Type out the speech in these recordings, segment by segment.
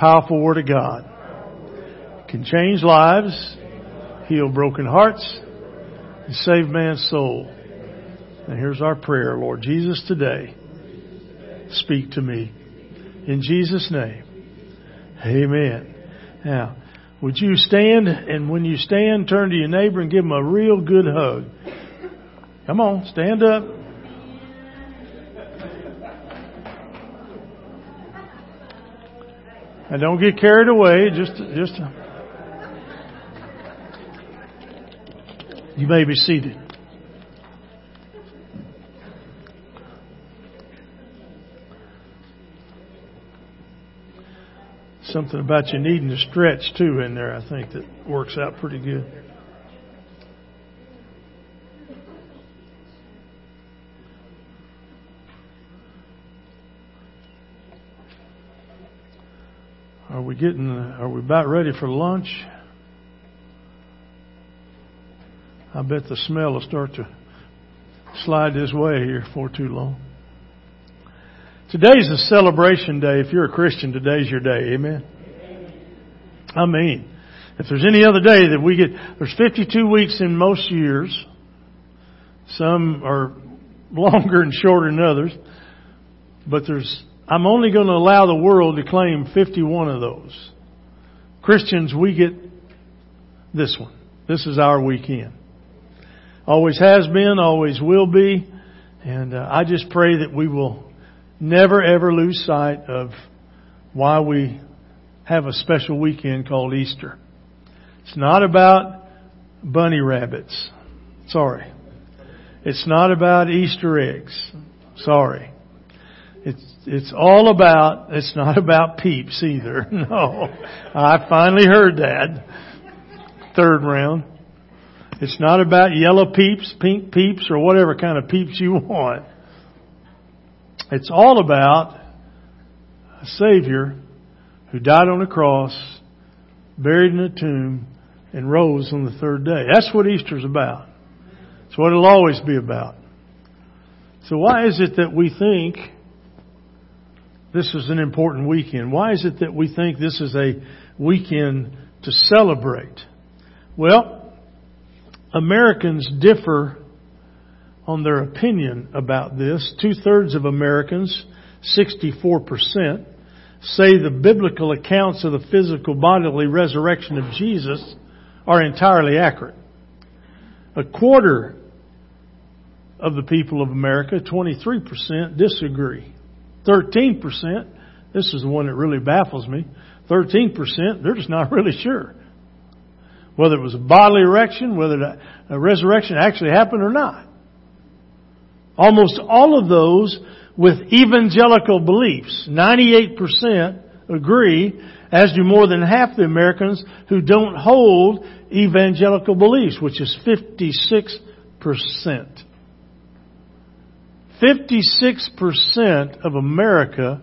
Powerful Word of God. Can change lives, heal broken hearts, and save man's soul. And here's our prayer, Lord Jesus, today, speak to me. In Jesus' name, amen. Now, would you stand, and when you stand, turn to your neighbor and give him a real good hug. Come on, stand up. And don't get carried away. Just, just. You may be seated. Something about you needing to stretch too in there, I think that works out pretty good. Are we getting, uh, are we about ready for lunch? I bet the smell will start to slide this way here for too long. Today's a celebration day. If you're a Christian, today's your day. Amen. I mean, if there's any other day that we get, there's 52 weeks in most years. Some are longer and shorter than others. But there's I'm only going to allow the world to claim 51 of those. Christians, we get this one. This is our weekend. Always has been, always will be. And uh, I just pray that we will never ever lose sight of why we have a special weekend called Easter. It's not about bunny rabbits. Sorry. It's not about Easter eggs. Sorry. It's it's all about it's not about peeps either. No. I finally heard that. Third round. It's not about yellow peeps, pink peeps, or whatever kind of peeps you want. It's all about a Savior who died on a cross, buried in a tomb, and rose on the third day. That's what Easter's about. It's what it'll always be about. So why is it that we think this is an important weekend. Why is it that we think this is a weekend to celebrate? Well, Americans differ on their opinion about this. Two thirds of Americans, 64%, say the biblical accounts of the physical bodily resurrection of Jesus are entirely accurate. A quarter of the people of America, 23%, disagree. 13%, this is the one that really baffles me, 13%, they're just not really sure. Whether it was a bodily erection, whether a resurrection actually happened or not. Almost all of those with evangelical beliefs, 98% agree, as do more than half the Americans who don't hold evangelical beliefs, which is 56%. 56% of America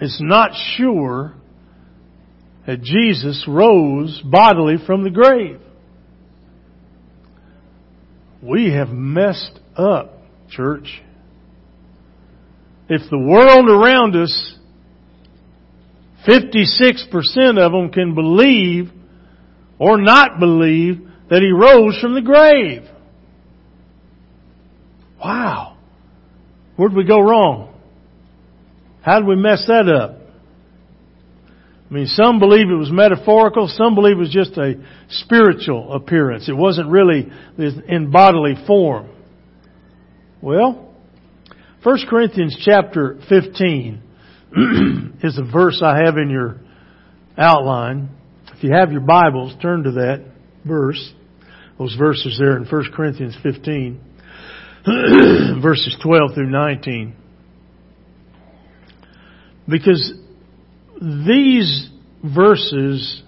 is not sure that Jesus rose bodily from the grave. We have messed up, church. If the world around us, 56% of them can believe or not believe that he rose from the grave. Wow. Where'd we go wrong? How did we mess that up? I mean, some believe it was metaphorical, some believe it was just a spiritual appearance. It wasn't really in bodily form. Well, 1 Corinthians chapter 15 is a verse I have in your outline. If you have your Bibles, turn to that verse. Those verses there in 1 Corinthians 15. verses 12 through 19. Because these verses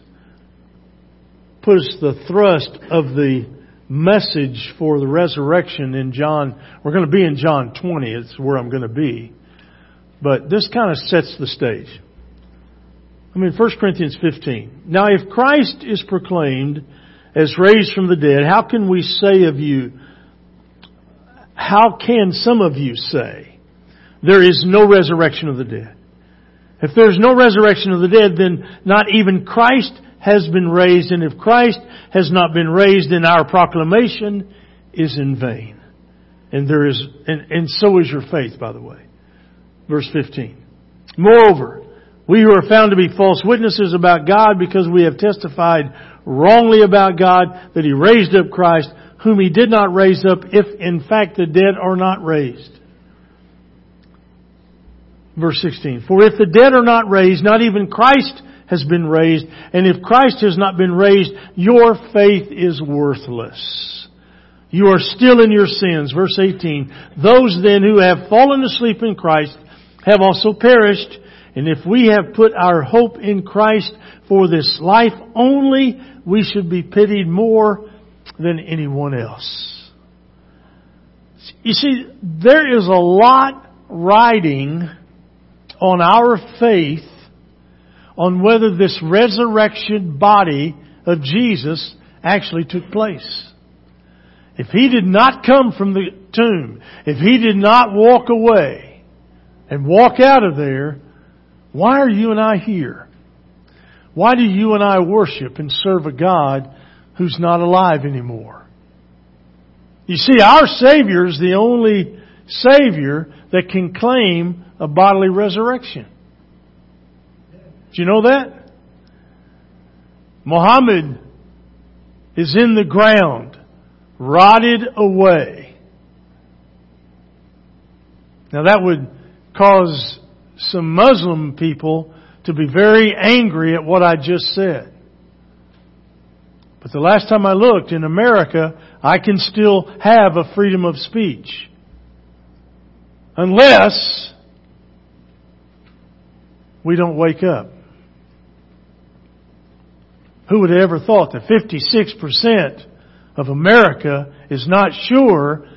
put us the thrust of the message for the resurrection in John. We're going to be in John 20. It's where I'm going to be. But this kind of sets the stage. I mean, 1 Corinthians 15. Now if Christ is proclaimed as raised from the dead, how can we say of you, how can some of you say there is no resurrection of the dead? If there's no resurrection of the dead, then not even Christ has been raised, and if Christ has not been raised, then our proclamation is in vain. And there is, and, and so is your faith, by the way. Verse 15. Moreover, we who are found to be false witnesses about God because we have testified wrongly about God that He raised up Christ, whom He did not raise up, if in fact the dead are not raised. Verse 16. For if the dead are not raised, not even Christ has been raised, and if Christ has not been raised, your faith is worthless. You are still in your sins. Verse 18. Those then who have fallen asleep in Christ have also perished. And if we have put our hope in Christ for this life only, we should be pitied more than anyone else. You see, there is a lot riding on our faith on whether this resurrection body of Jesus actually took place. If he did not come from the tomb, if he did not walk away and walk out of there, why are you and I here? Why do you and I worship and serve a God who's not alive anymore? You see, our Savior is the only Savior that can claim a bodily resurrection. Do you know that? Muhammad is in the ground rotted away. Now that would cause some Muslim people to be very angry at what I just said. But the last time I looked in America, I can still have a freedom of speech. Unless we don't wake up. Who would have ever thought that 56% of America is not sure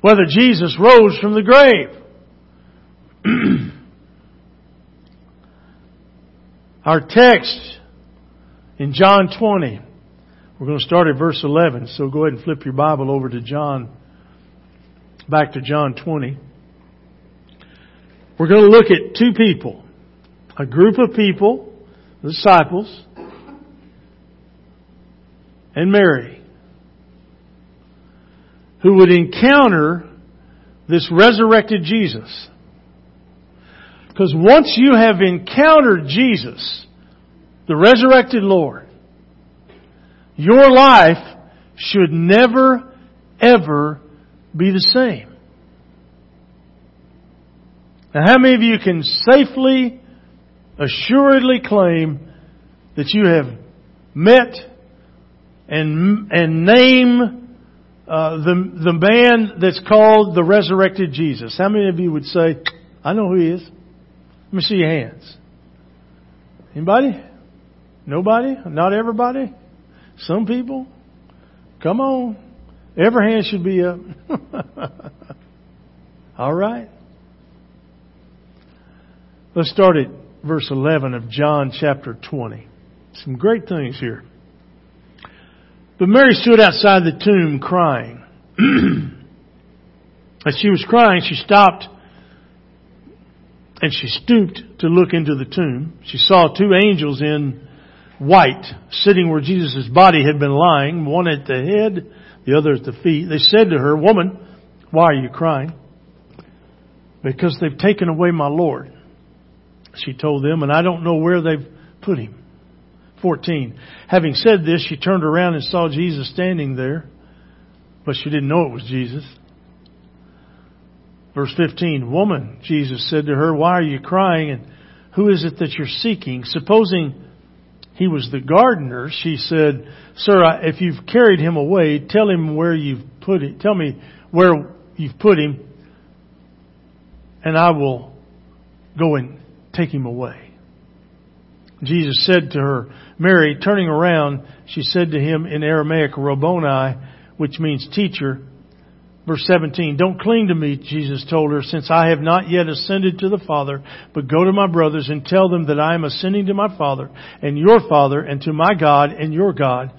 whether Jesus rose from the grave. Our text in John 20, we're going to start at verse 11, so go ahead and flip your Bible over to John, back to John 20. We're going to look at two people, a group of people, the disciples, and Mary who would encounter this resurrected Jesus. Because once you have encountered Jesus, the resurrected Lord, your life should never, ever be the same. Now how many of you can safely, assuredly claim that you have met and, and name uh, the the man that's called the resurrected Jesus. How many of you would say, "I know who he is"? Let me see your hands. Anybody? Nobody? Not everybody? Some people? Come on. Every hand should be up. All right. Let's start at verse 11 of John chapter 20. Some great things here. But Mary stood outside the tomb crying. As she was crying, she stopped and she stooped to look into the tomb. She saw two angels in white sitting where Jesus' body had been lying, one at the head, the other at the feet. They said to her, Woman, why are you crying? Because they've taken away my Lord. She told them, and I don't know where they've put him. 14. Having said this, she turned around and saw Jesus standing there, but she didn't know it was Jesus. Verse 15, Woman, Jesus said to her, Why are you crying and who is it that you're seeking? Supposing he was the gardener, she said, Sir, if you've carried him away, tell him where you've put him. Tell me where you've put him, and I will go and take him away. Jesus said to her, Mary, turning around, she said to him in Aramaic, Rabboni, which means teacher. Verse 17, don't cling to me, Jesus told her, since I have not yet ascended to the Father, but go to my brothers and tell them that I am ascending to my Father and your Father and to my God and your God.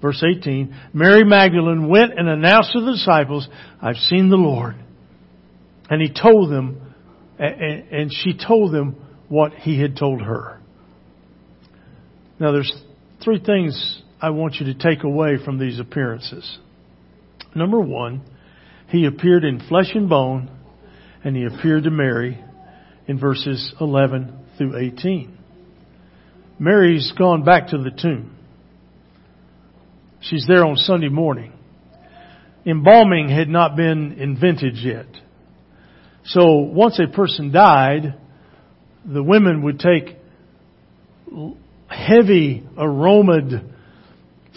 Verse 18, Mary Magdalene went and announced to the disciples, I've seen the Lord. And he told them, and she told them what he had told her. Now there's three things I want you to take away from these appearances. Number one, he appeared in flesh and bone and he appeared to Mary in verses 11 through 18. Mary's gone back to the tomb. She's there on Sunday morning. Embalming had not been invented yet. So once a person died, the women would take heavy aromaed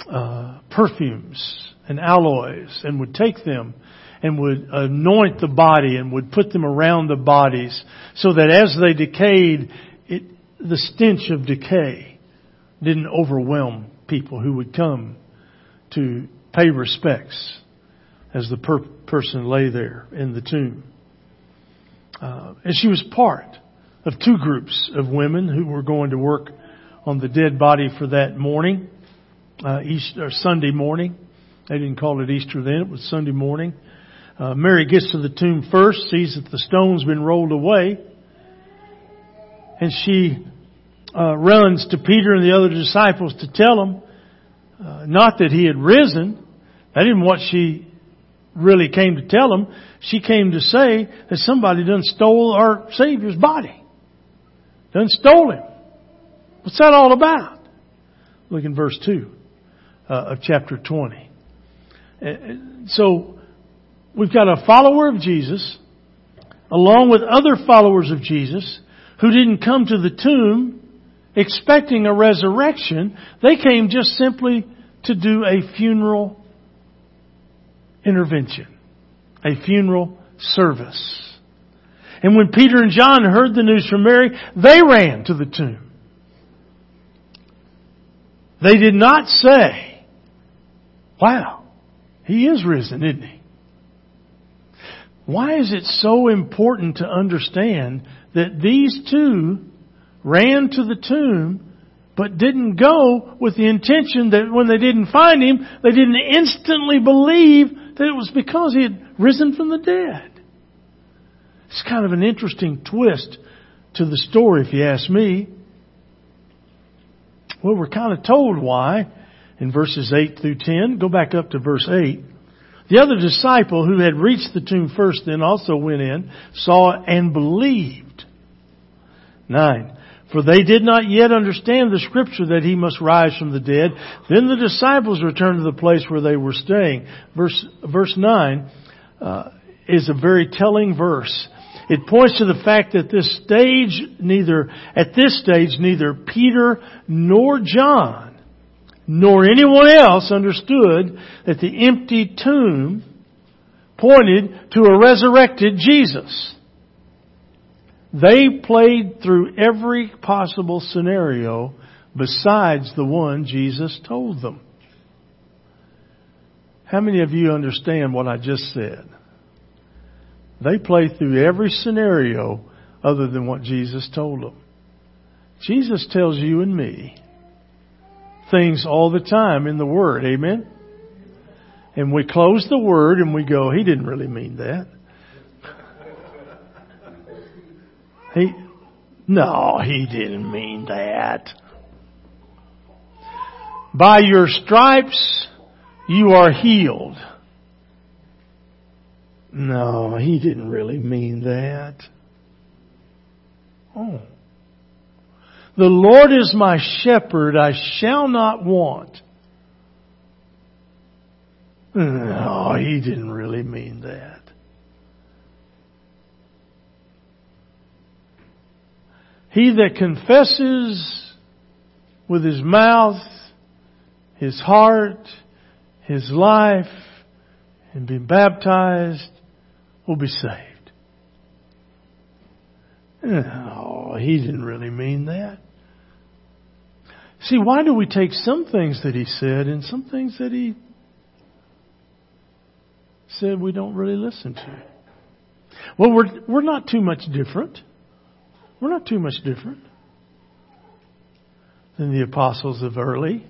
uh, perfumes and alloys and would take them and would anoint the body and would put them around the bodies so that as they decayed, it, the stench of decay didn't overwhelm people who would come to pay respects as the per- person lay there in the tomb. Uh, and she was part of two groups of women who were going to work on the dead body for that morning, uh, Easter, Sunday morning. They didn't call it Easter then; it was Sunday morning. Uh, Mary gets to the tomb first, sees that the stone's been rolled away, and she uh, runs to Peter and the other disciples to tell them, uh, not that he had risen. That isn't what she really came to tell them. She came to say that somebody done stole our Savior's body. Done stole him. What's that all about? Look in verse 2 uh, of chapter 20. Uh, so, we've got a follower of Jesus, along with other followers of Jesus, who didn't come to the tomb expecting a resurrection. They came just simply to do a funeral intervention, a funeral service. And when Peter and John heard the news from Mary, they ran to the tomb. They did not say, wow, he is risen, isn't he? Why is it so important to understand that these two ran to the tomb but didn't go with the intention that when they didn't find him, they didn't instantly believe that it was because he had risen from the dead. It's kind of an interesting twist to the story, if you ask me. Well, we're kind of told why in verses 8 through 10. Go back up to verse 8. The other disciple who had reached the tomb first then also went in, saw and believed. 9. For they did not yet understand the scripture that he must rise from the dead. Then the disciples returned to the place where they were staying. Verse, verse 9 uh, is a very telling verse. It points to the fact that this stage, neither, at this stage, neither Peter nor John nor anyone else understood that the empty tomb pointed to a resurrected Jesus. They played through every possible scenario besides the one Jesus told them. How many of you understand what I just said? They played through every scenario other than what Jesus told them. Jesus tells you and me things all the time in the Word. Amen? And we close the Word and we go, He didn't really mean that. He, no, He didn't mean that. By your stripes you are healed. No, He didn't really mean that. Oh. The Lord is my shepherd, I shall not want. No, he didn't really mean that. He that confesses with his mouth, his heart, his life, and be baptized will be saved. No, he didn't really mean that. See, why do we take some things that he said and some things that he said we don't really listen to? Well, we're, we're not too much different. We're not too much different than the apostles of early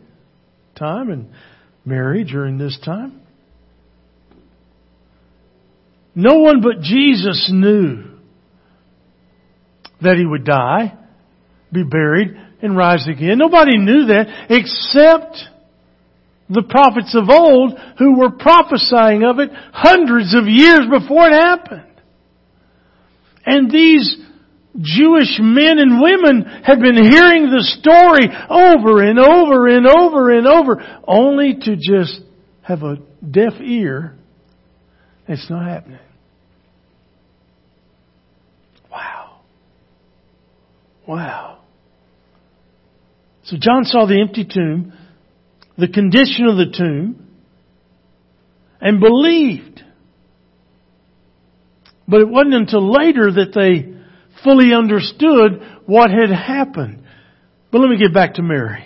time and Mary during this time. No one but Jesus knew that he would die be buried and rise again. Nobody knew that except the prophets of old who were prophesying of it hundreds of years before it happened. And these Jewish men and women had been hearing the story over and over and over and over, only to just have a deaf ear. It's not happening. Wow. Wow. So John saw the empty tomb, the condition of the tomb, and believed. But it wasn't until later that they fully understood what had happened. But let me get back to Mary.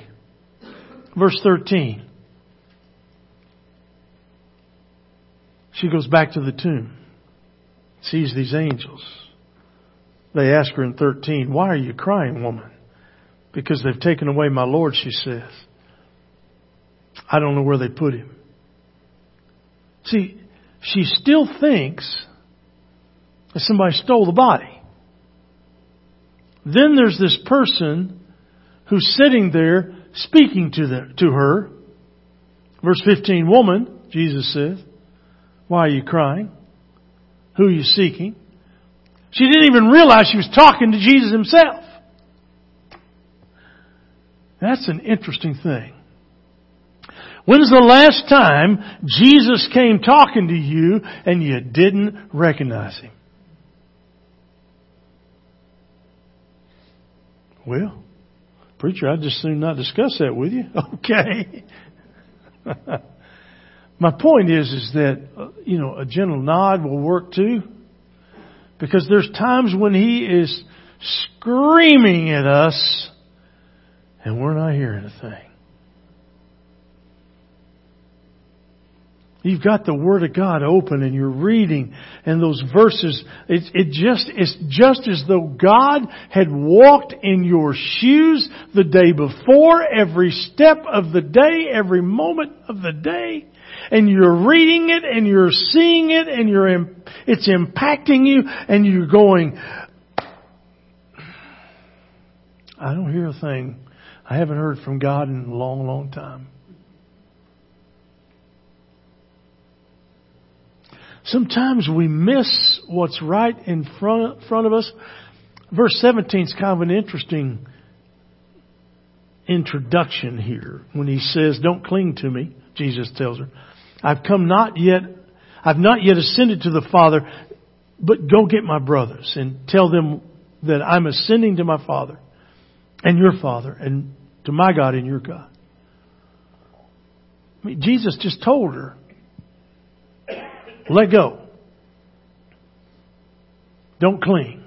Verse 13. She goes back to the tomb, sees these angels. They ask her in 13, Why are you crying, woman? Because they've taken away my Lord, she says. I don't know where they put him. See, she still thinks that somebody stole the body. Then there's this person who's sitting there speaking to, the, to her. Verse 15, woman, Jesus says, why are you crying? Who are you seeking? She didn't even realize she was talking to Jesus himself. That's an interesting thing. When's the last time Jesus came talking to you and you didn't recognize him? Well, preacher, I'd just soon not discuss that with you. Okay. My point is, is that, uh, you know, a gentle nod will work too. Because there's times when He is screaming at us and we're not hearing a thing. You've got the Word of God open and you're reading and those verses, it, it just, it's just as though God had walked in your shoes the day before, every step of the day, every moment of the day and you're reading it and you're seeing it and you're, it's impacting you and you're going, I don't hear a thing. I haven't heard from God in a long, long time. Sometimes we miss what's right in front, of us. Verse 17 is kind of an interesting introduction here when he says, Don't cling to me, Jesus tells her. I've come not yet, I've not yet ascended to the Father, but go get my brothers and tell them that I'm ascending to my Father and your Father and to my God and your God. I mean, Jesus just told her, let go. Don't cling.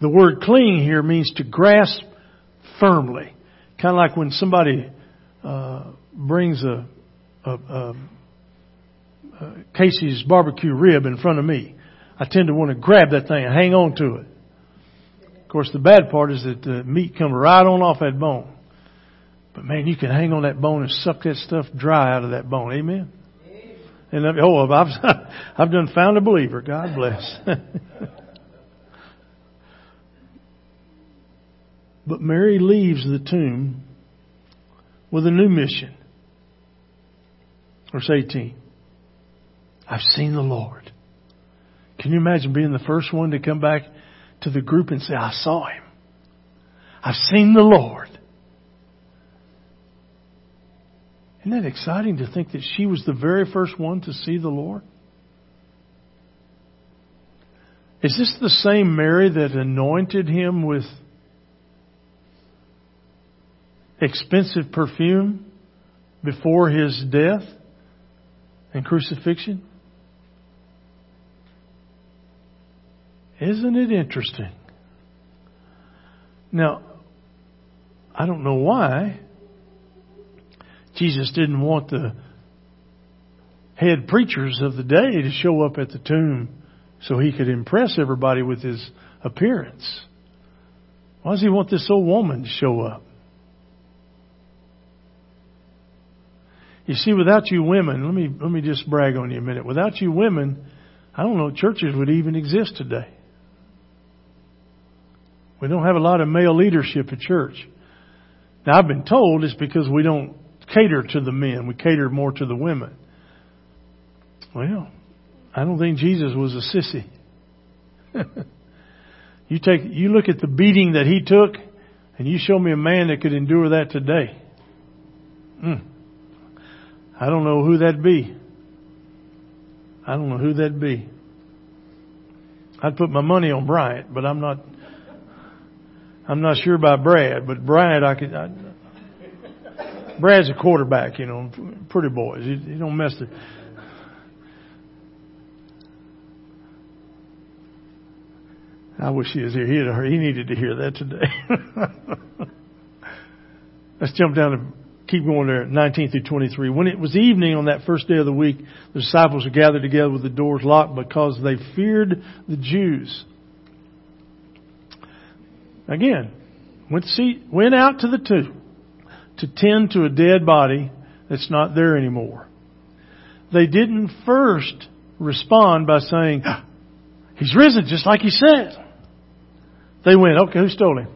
The word cling here means to grasp firmly. Kind of like when somebody uh, brings a uh, Casey's barbecue rib in front of me. I tend to want to grab that thing and hang on to it. Of course, the bad part is that the meat comes right on off that bone. But man, you can hang on that bone and suck that stuff dry out of that bone. Amen. And oh, I've I've done found a believer. God bless. but Mary leaves the tomb with a new mission. Verse 18. I've seen the Lord. Can you imagine being the first one to come back to the group and say, I saw him. I've seen the Lord. Isn't that exciting to think that she was the very first one to see the Lord? Is this the same Mary that anointed him with expensive perfume before his death? and crucifixion? Isn't it interesting? Now, I don't know why Jesus didn't want the head preachers of the day to show up at the tomb so he could impress everybody with his appearance. Why does he want this old woman to show up? You see, without you women, let me, let me just brag on you a minute. Without you women, I don't know churches would even exist today. We don't have a lot of male leadership at church. Now I've been told it's because we don't cater to the men. We cater more to the women. Well, I don't think Jesus was a sissy. you take, you look at the beating that he took, and you show me a man that could endure that today. Mm. I don't know who that'd be. I don't know who that'd be. I'd put my money on Bryant, but I'm not. I'm not sure about Brad, but Bryant, I could. I, Brad's a quarterback, you know, pretty boys. He, don't mess the. I wish he was here. He, had, he needed to hear that today. Let's jump down to keep going there, 19 through 23. When it was evening on that first day of the week, the disciples were gathered together with the doors locked because they feared the Jews. Again, went, see, went out to the tomb to tend to a dead body that's not there anymore. They didn't first respond by saying, ah, He's risen just like He said. They went, okay, who stole Him?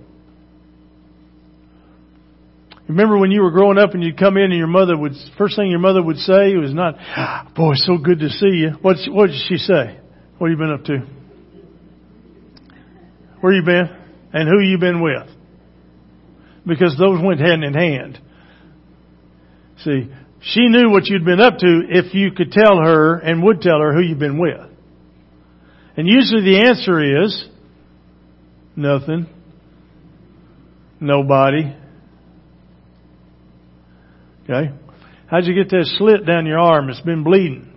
Remember when you were growing up and you'd come in and your mother would, first thing your mother would say was not, ah, boy, so good to see you. What, what did she say? What have you been up to? Where you been? And who you been with? Because those went hand in hand. See, she knew what you'd been up to if you could tell her and would tell her who you've been with. And usually the answer is nothing, nobody, Okay? How'd you get that slit down your arm? It's been bleeding.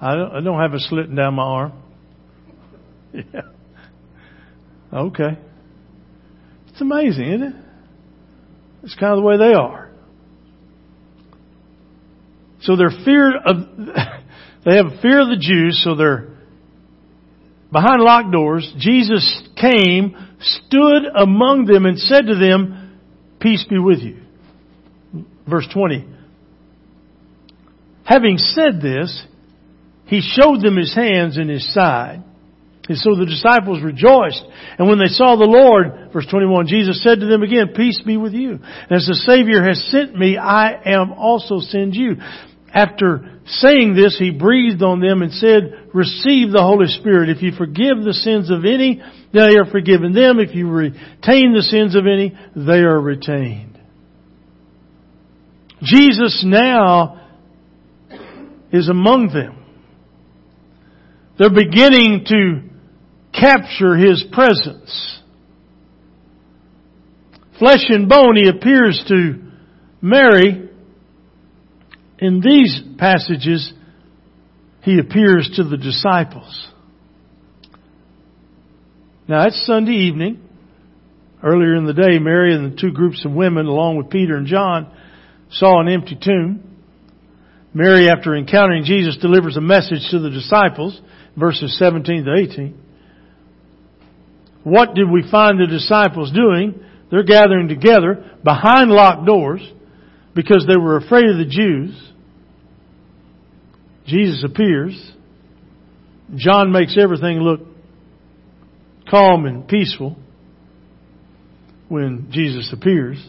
I don't, I don't have a slit down my arm. Yeah. Okay. It's amazing, isn't it? It's kind of the way they are. So they're fear of, they have fear of the Jews, so they're behind locked doors. Jesus came, stood among them and said to them, peace be with you verse 20. Having said this, he showed them his hands and his side. And so the disciples rejoiced. And when they saw the Lord, verse 21, Jesus said to them again, Peace be with you. And as the Savior has sent me, I am also send you. After saying this, he breathed on them and said, Receive the Holy Spirit. If you forgive the sins of any, they are forgiven them. If you retain the sins of any, they are retained. Jesus now is among them. They're beginning to capture His presence. Flesh and bone, He appears to Mary. In these passages, He appears to the disciples. Now it's Sunday evening. Earlier in the day, Mary and the two groups of women, along with Peter and John, saw an empty tomb. Mary, after encountering Jesus, delivers a message to the disciples, verses 17 to 18. What did we find the disciples doing? They're gathering together behind locked doors because they were afraid of the Jews. Jesus appears. John makes everything look calm and peaceful when Jesus appears.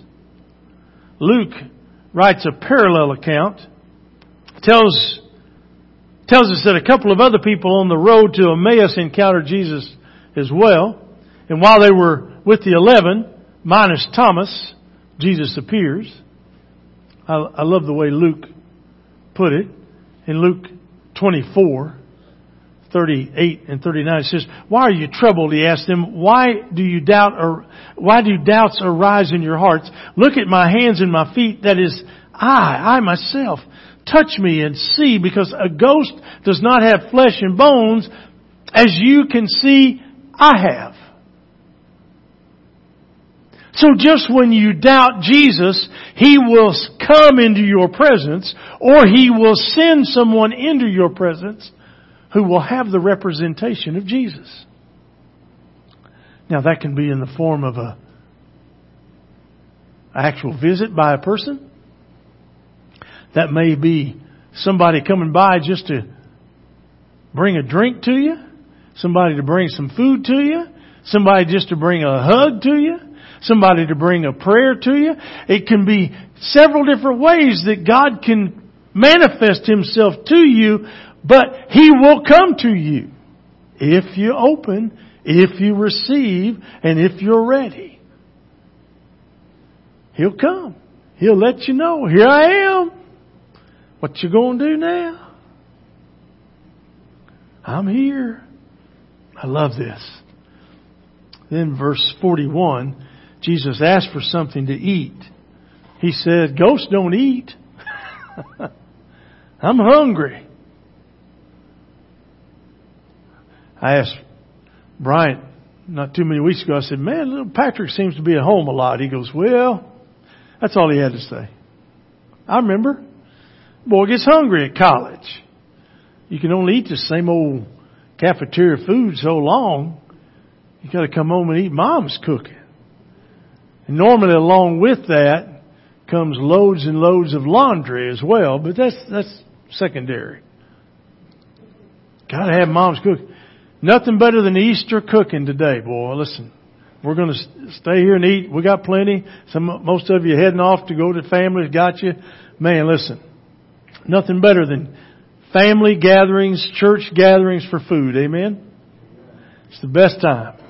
Luke writes a parallel account, tells, tells us that a couple of other people on the road to Emmaus encountered Jesus as well. And while they were with the eleven, minus Thomas, Jesus appears. I, I love the way Luke put it. In Luke 24, 38 and 39 it says, Why are you troubled? He asked them, Why do you doubt or why do doubts arise in your hearts? Look at my hands and my feet, that is I, I myself. Touch me and see, because a ghost does not have flesh and bones, as you can see I have. So just when you doubt Jesus, He will come into your presence, or He will send someone into your presence who will have the representation of Jesus. Now that can be in the form of a actual visit by a person. That may be somebody coming by just to bring a drink to you, somebody to bring some food to you, somebody just to bring a hug to you, somebody to bring a prayer to you. It can be several different ways that God can manifest Himself to you, but He will come to you if you open, if you receive, and if you're ready. He'll come. He'll let you know, here I am. What you gonna do now? I'm here. I love this. Then verse 41, Jesus asked for something to eat. He said, ghosts don't eat. I'm hungry. I asked Bryant not too many weeks ago, I said, man, little Patrick seems to be at home a lot. He goes, well, that's all he had to say. I remember. Boy gets hungry at college. You can only eat the same old cafeteria food so long. You gotta come home and eat mom's cooking. And normally along with that comes loads and loads of laundry as well, but that's, that's secondary. Gotta have mom's cooking. Nothing better than Easter cooking today, boy. Listen, we're going to stay here and eat. We got plenty. Some, most of you heading off to go to families. Got you, man. Listen, nothing better than family gatherings, church gatherings for food. Amen. It's the best time.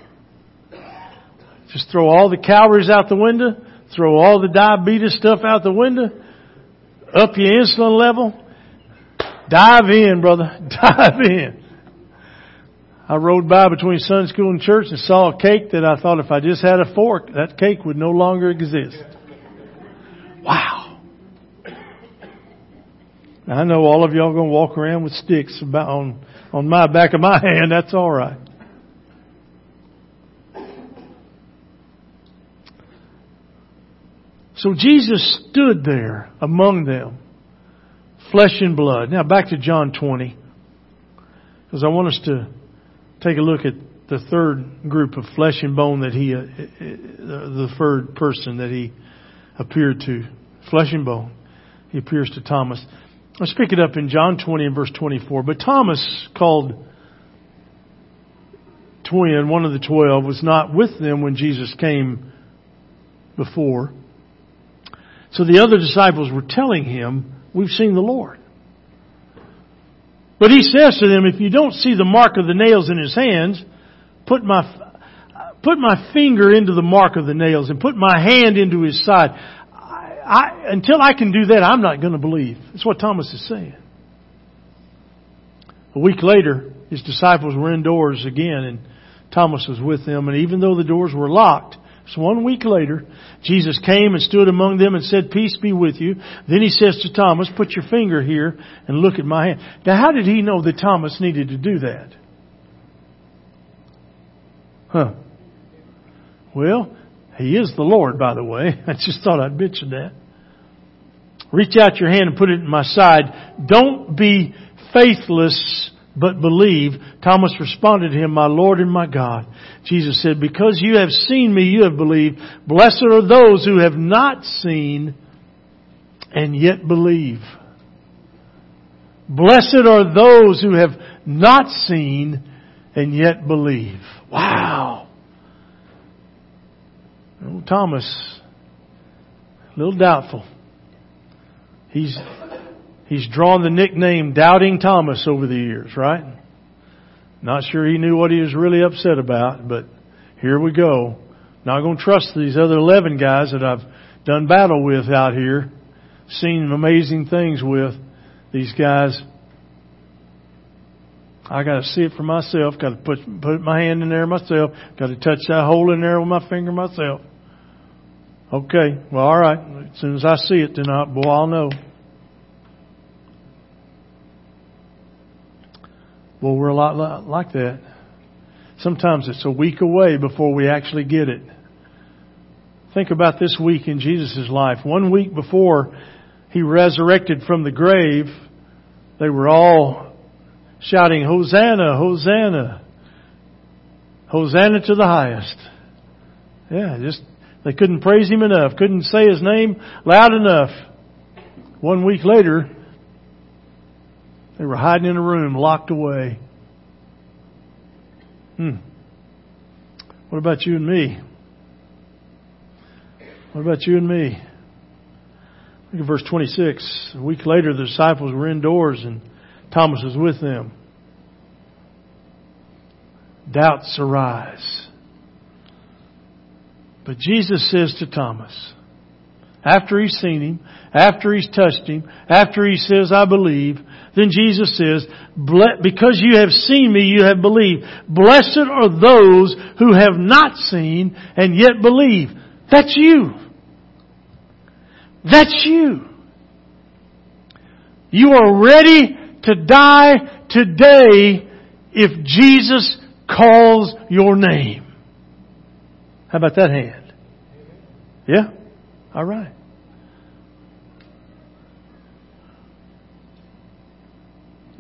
Just throw all the calories out the window. Throw all the diabetes stuff out the window. Up your insulin level. Dive in, brother. Dive in. I rode by between Sunday school and church and saw a cake that I thought if I just had a fork, that cake would no longer exist. Wow. Now, I know all of y'all are going to walk around with sticks about on, on my back of my hand. That's all right. So Jesus stood there among them, flesh and blood. Now back to John 20, because I want us to take a look at the third group of flesh and bone that he, uh, the third person that he appeared to. Flesh and bone. He appears to Thomas. Let's pick it up in John 20 and verse 24. But Thomas, called twin, one of the twelve, was not with them when Jesus came before. So the other disciples were telling him, We've seen the Lord. But he says to them, if you don't see the mark of the nails in his hands, put my, put my finger into the mark of the nails and put my hand into his side. I, I, until I can do that, I'm not going to believe. That's what Thomas is saying. A week later, his disciples were indoors again and Thomas was with them. And even though the doors were locked, so one week later, Jesus came and stood among them and said, Peace be with you. Then he says to Thomas, Put your finger here and look at my hand. Now, how did he know that Thomas needed to do that? Huh. Well, he is the Lord, by the way. I just thought I'd mention that. Reach out your hand and put it in my side. Don't be faithless but believe. Thomas responded to him, My Lord and my God. Jesus said, Because you have seen me, you have believed. Blessed are those who have not seen and yet believe. Blessed are those who have not seen and yet believe. Wow. Oh, Thomas, a little doubtful. He's He's drawn the nickname Doubting Thomas over the years, right? Not sure he knew what he was really upset about, but here we go. Not going to trust these other 11 guys that I've done battle with out here, seen amazing things with. These guys, I got to see it for myself. Got to put put my hand in there myself. Got to touch that hole in there with my finger myself. Okay, well, all right. As soon as I see it, then I, boy, I'll know. Well, we're a lot like that. Sometimes it's a week away before we actually get it. Think about this week in Jesus' life. One week before he resurrected from the grave, they were all shouting, Hosanna, Hosanna, Hosanna to the highest. Yeah, just, they couldn't praise him enough, couldn't say his name loud enough. One week later, they were hiding in a room, locked away. Hmm. What about you and me? What about you and me? Look at verse 26. A week later, the disciples were indoors and Thomas was with them. Doubts arise. But Jesus says to Thomas, after he's seen him, after he's touched him, after he says, I believe, then Jesus says, because you have seen me, you have believed. Blessed are those who have not seen and yet believe. That's you. That's you. You are ready to die today if Jesus calls your name. How about that hand? Yeah? All right.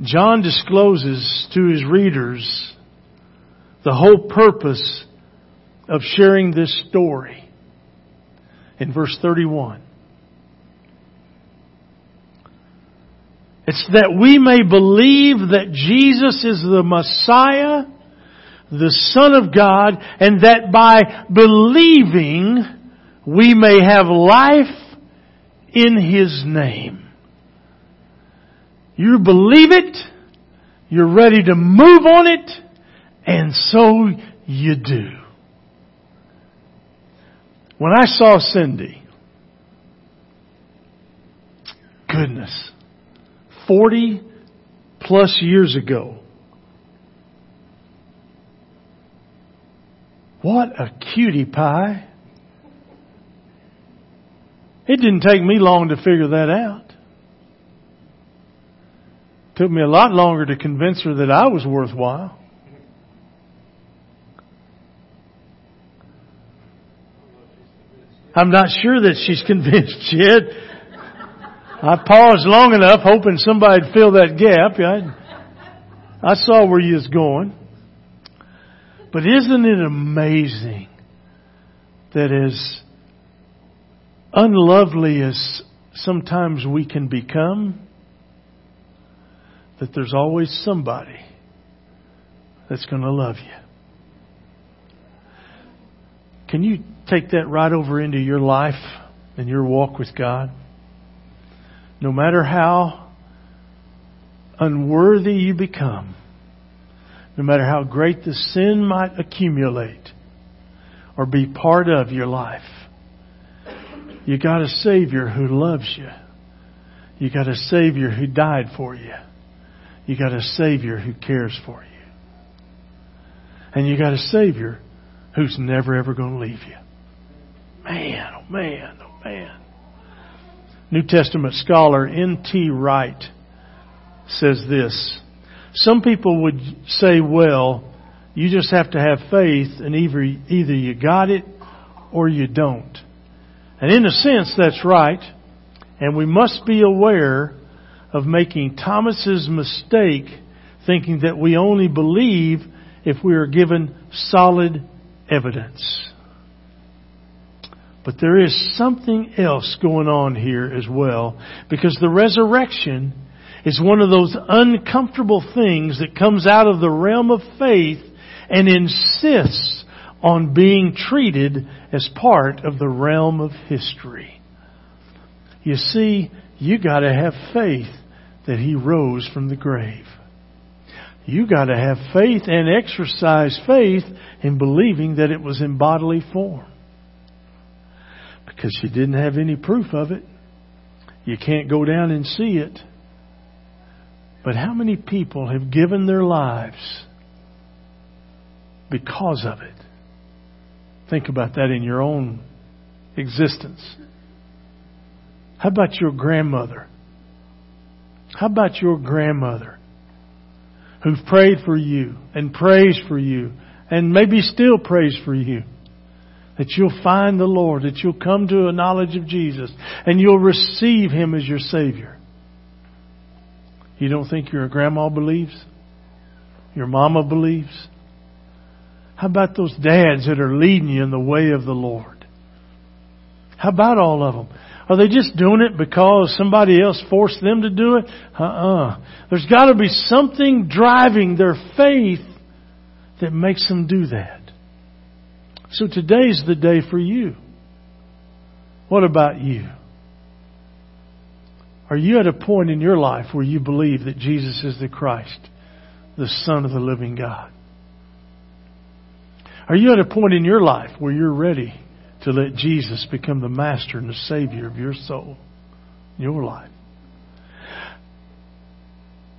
John discloses to his readers the whole purpose of sharing this story in verse 31. It's that we may believe that Jesus is the Messiah, the Son of God, and that by believing we may have life in His name. You believe it, you're ready to move on it, and so you do. When I saw Cindy, goodness, 40 plus years ago, what a cutie pie. It didn't take me long to figure that out. It took me a lot longer to convince her that I was worthwhile. I'm not sure that she's convinced yet. I paused long enough hoping somebody'd fill that gap. I, I saw where you was going. But isn't it amazing that as unlovely as sometimes we can become, that there's always somebody that's going to love you. Can you take that right over into your life and your walk with God? No matter how unworthy you become, no matter how great the sin might accumulate or be part of your life, you got a Savior who loves you. You got a Savior who died for you. You got a Savior who cares for you. And you got a Savior who's never ever going to leave you. Man, oh man, oh man. New Testament scholar N.T. Wright says this. Some people would say, well, you just have to have faith and either, either you got it or you don't. And in a sense, that's right. And we must be aware of making Thomas's mistake thinking that we only believe if we are given solid evidence. But there is something else going on here as well because the resurrection is one of those uncomfortable things that comes out of the realm of faith and insists on being treated as part of the realm of history. You see, you gotta have faith that He rose from the grave. You gotta have faith and exercise faith in believing that it was in bodily form. Because you didn't have any proof of it. You can't go down and see it. But how many people have given their lives because of it? Think about that in your own existence. How about your grandmother? How about your grandmother who prayed for you and prays for you and maybe still prays for you? That you'll find the Lord, that you'll come to a knowledge of Jesus and you'll receive Him as your Savior. You don't think your grandma believes? Your mama believes? How about those dads that are leading you in the way of the Lord? How about all of them? Are they just doing it because somebody else forced them to do it? Uh-uh. There's got to be something driving their faith that makes them do that. So today's the day for you. What about you? Are you at a point in your life where you believe that Jesus is the Christ, the Son of the living God? Are you at a point in your life where you're ready to let Jesus become the master and the savior of your soul, your life?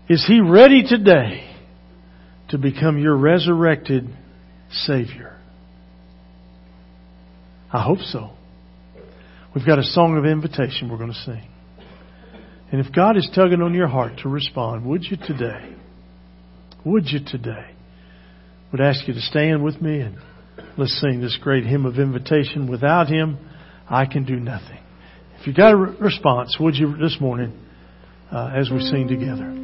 Is he ready today to become your resurrected savior? I hope so. We've got a song of invitation we're going to sing. And if God is tugging on your heart to respond, would you today? Would you today? Would ask you to stand with me and let's sing this great hymn of invitation. Without Him, I can do nothing. If you got a response, would you this morning uh, as we sing together?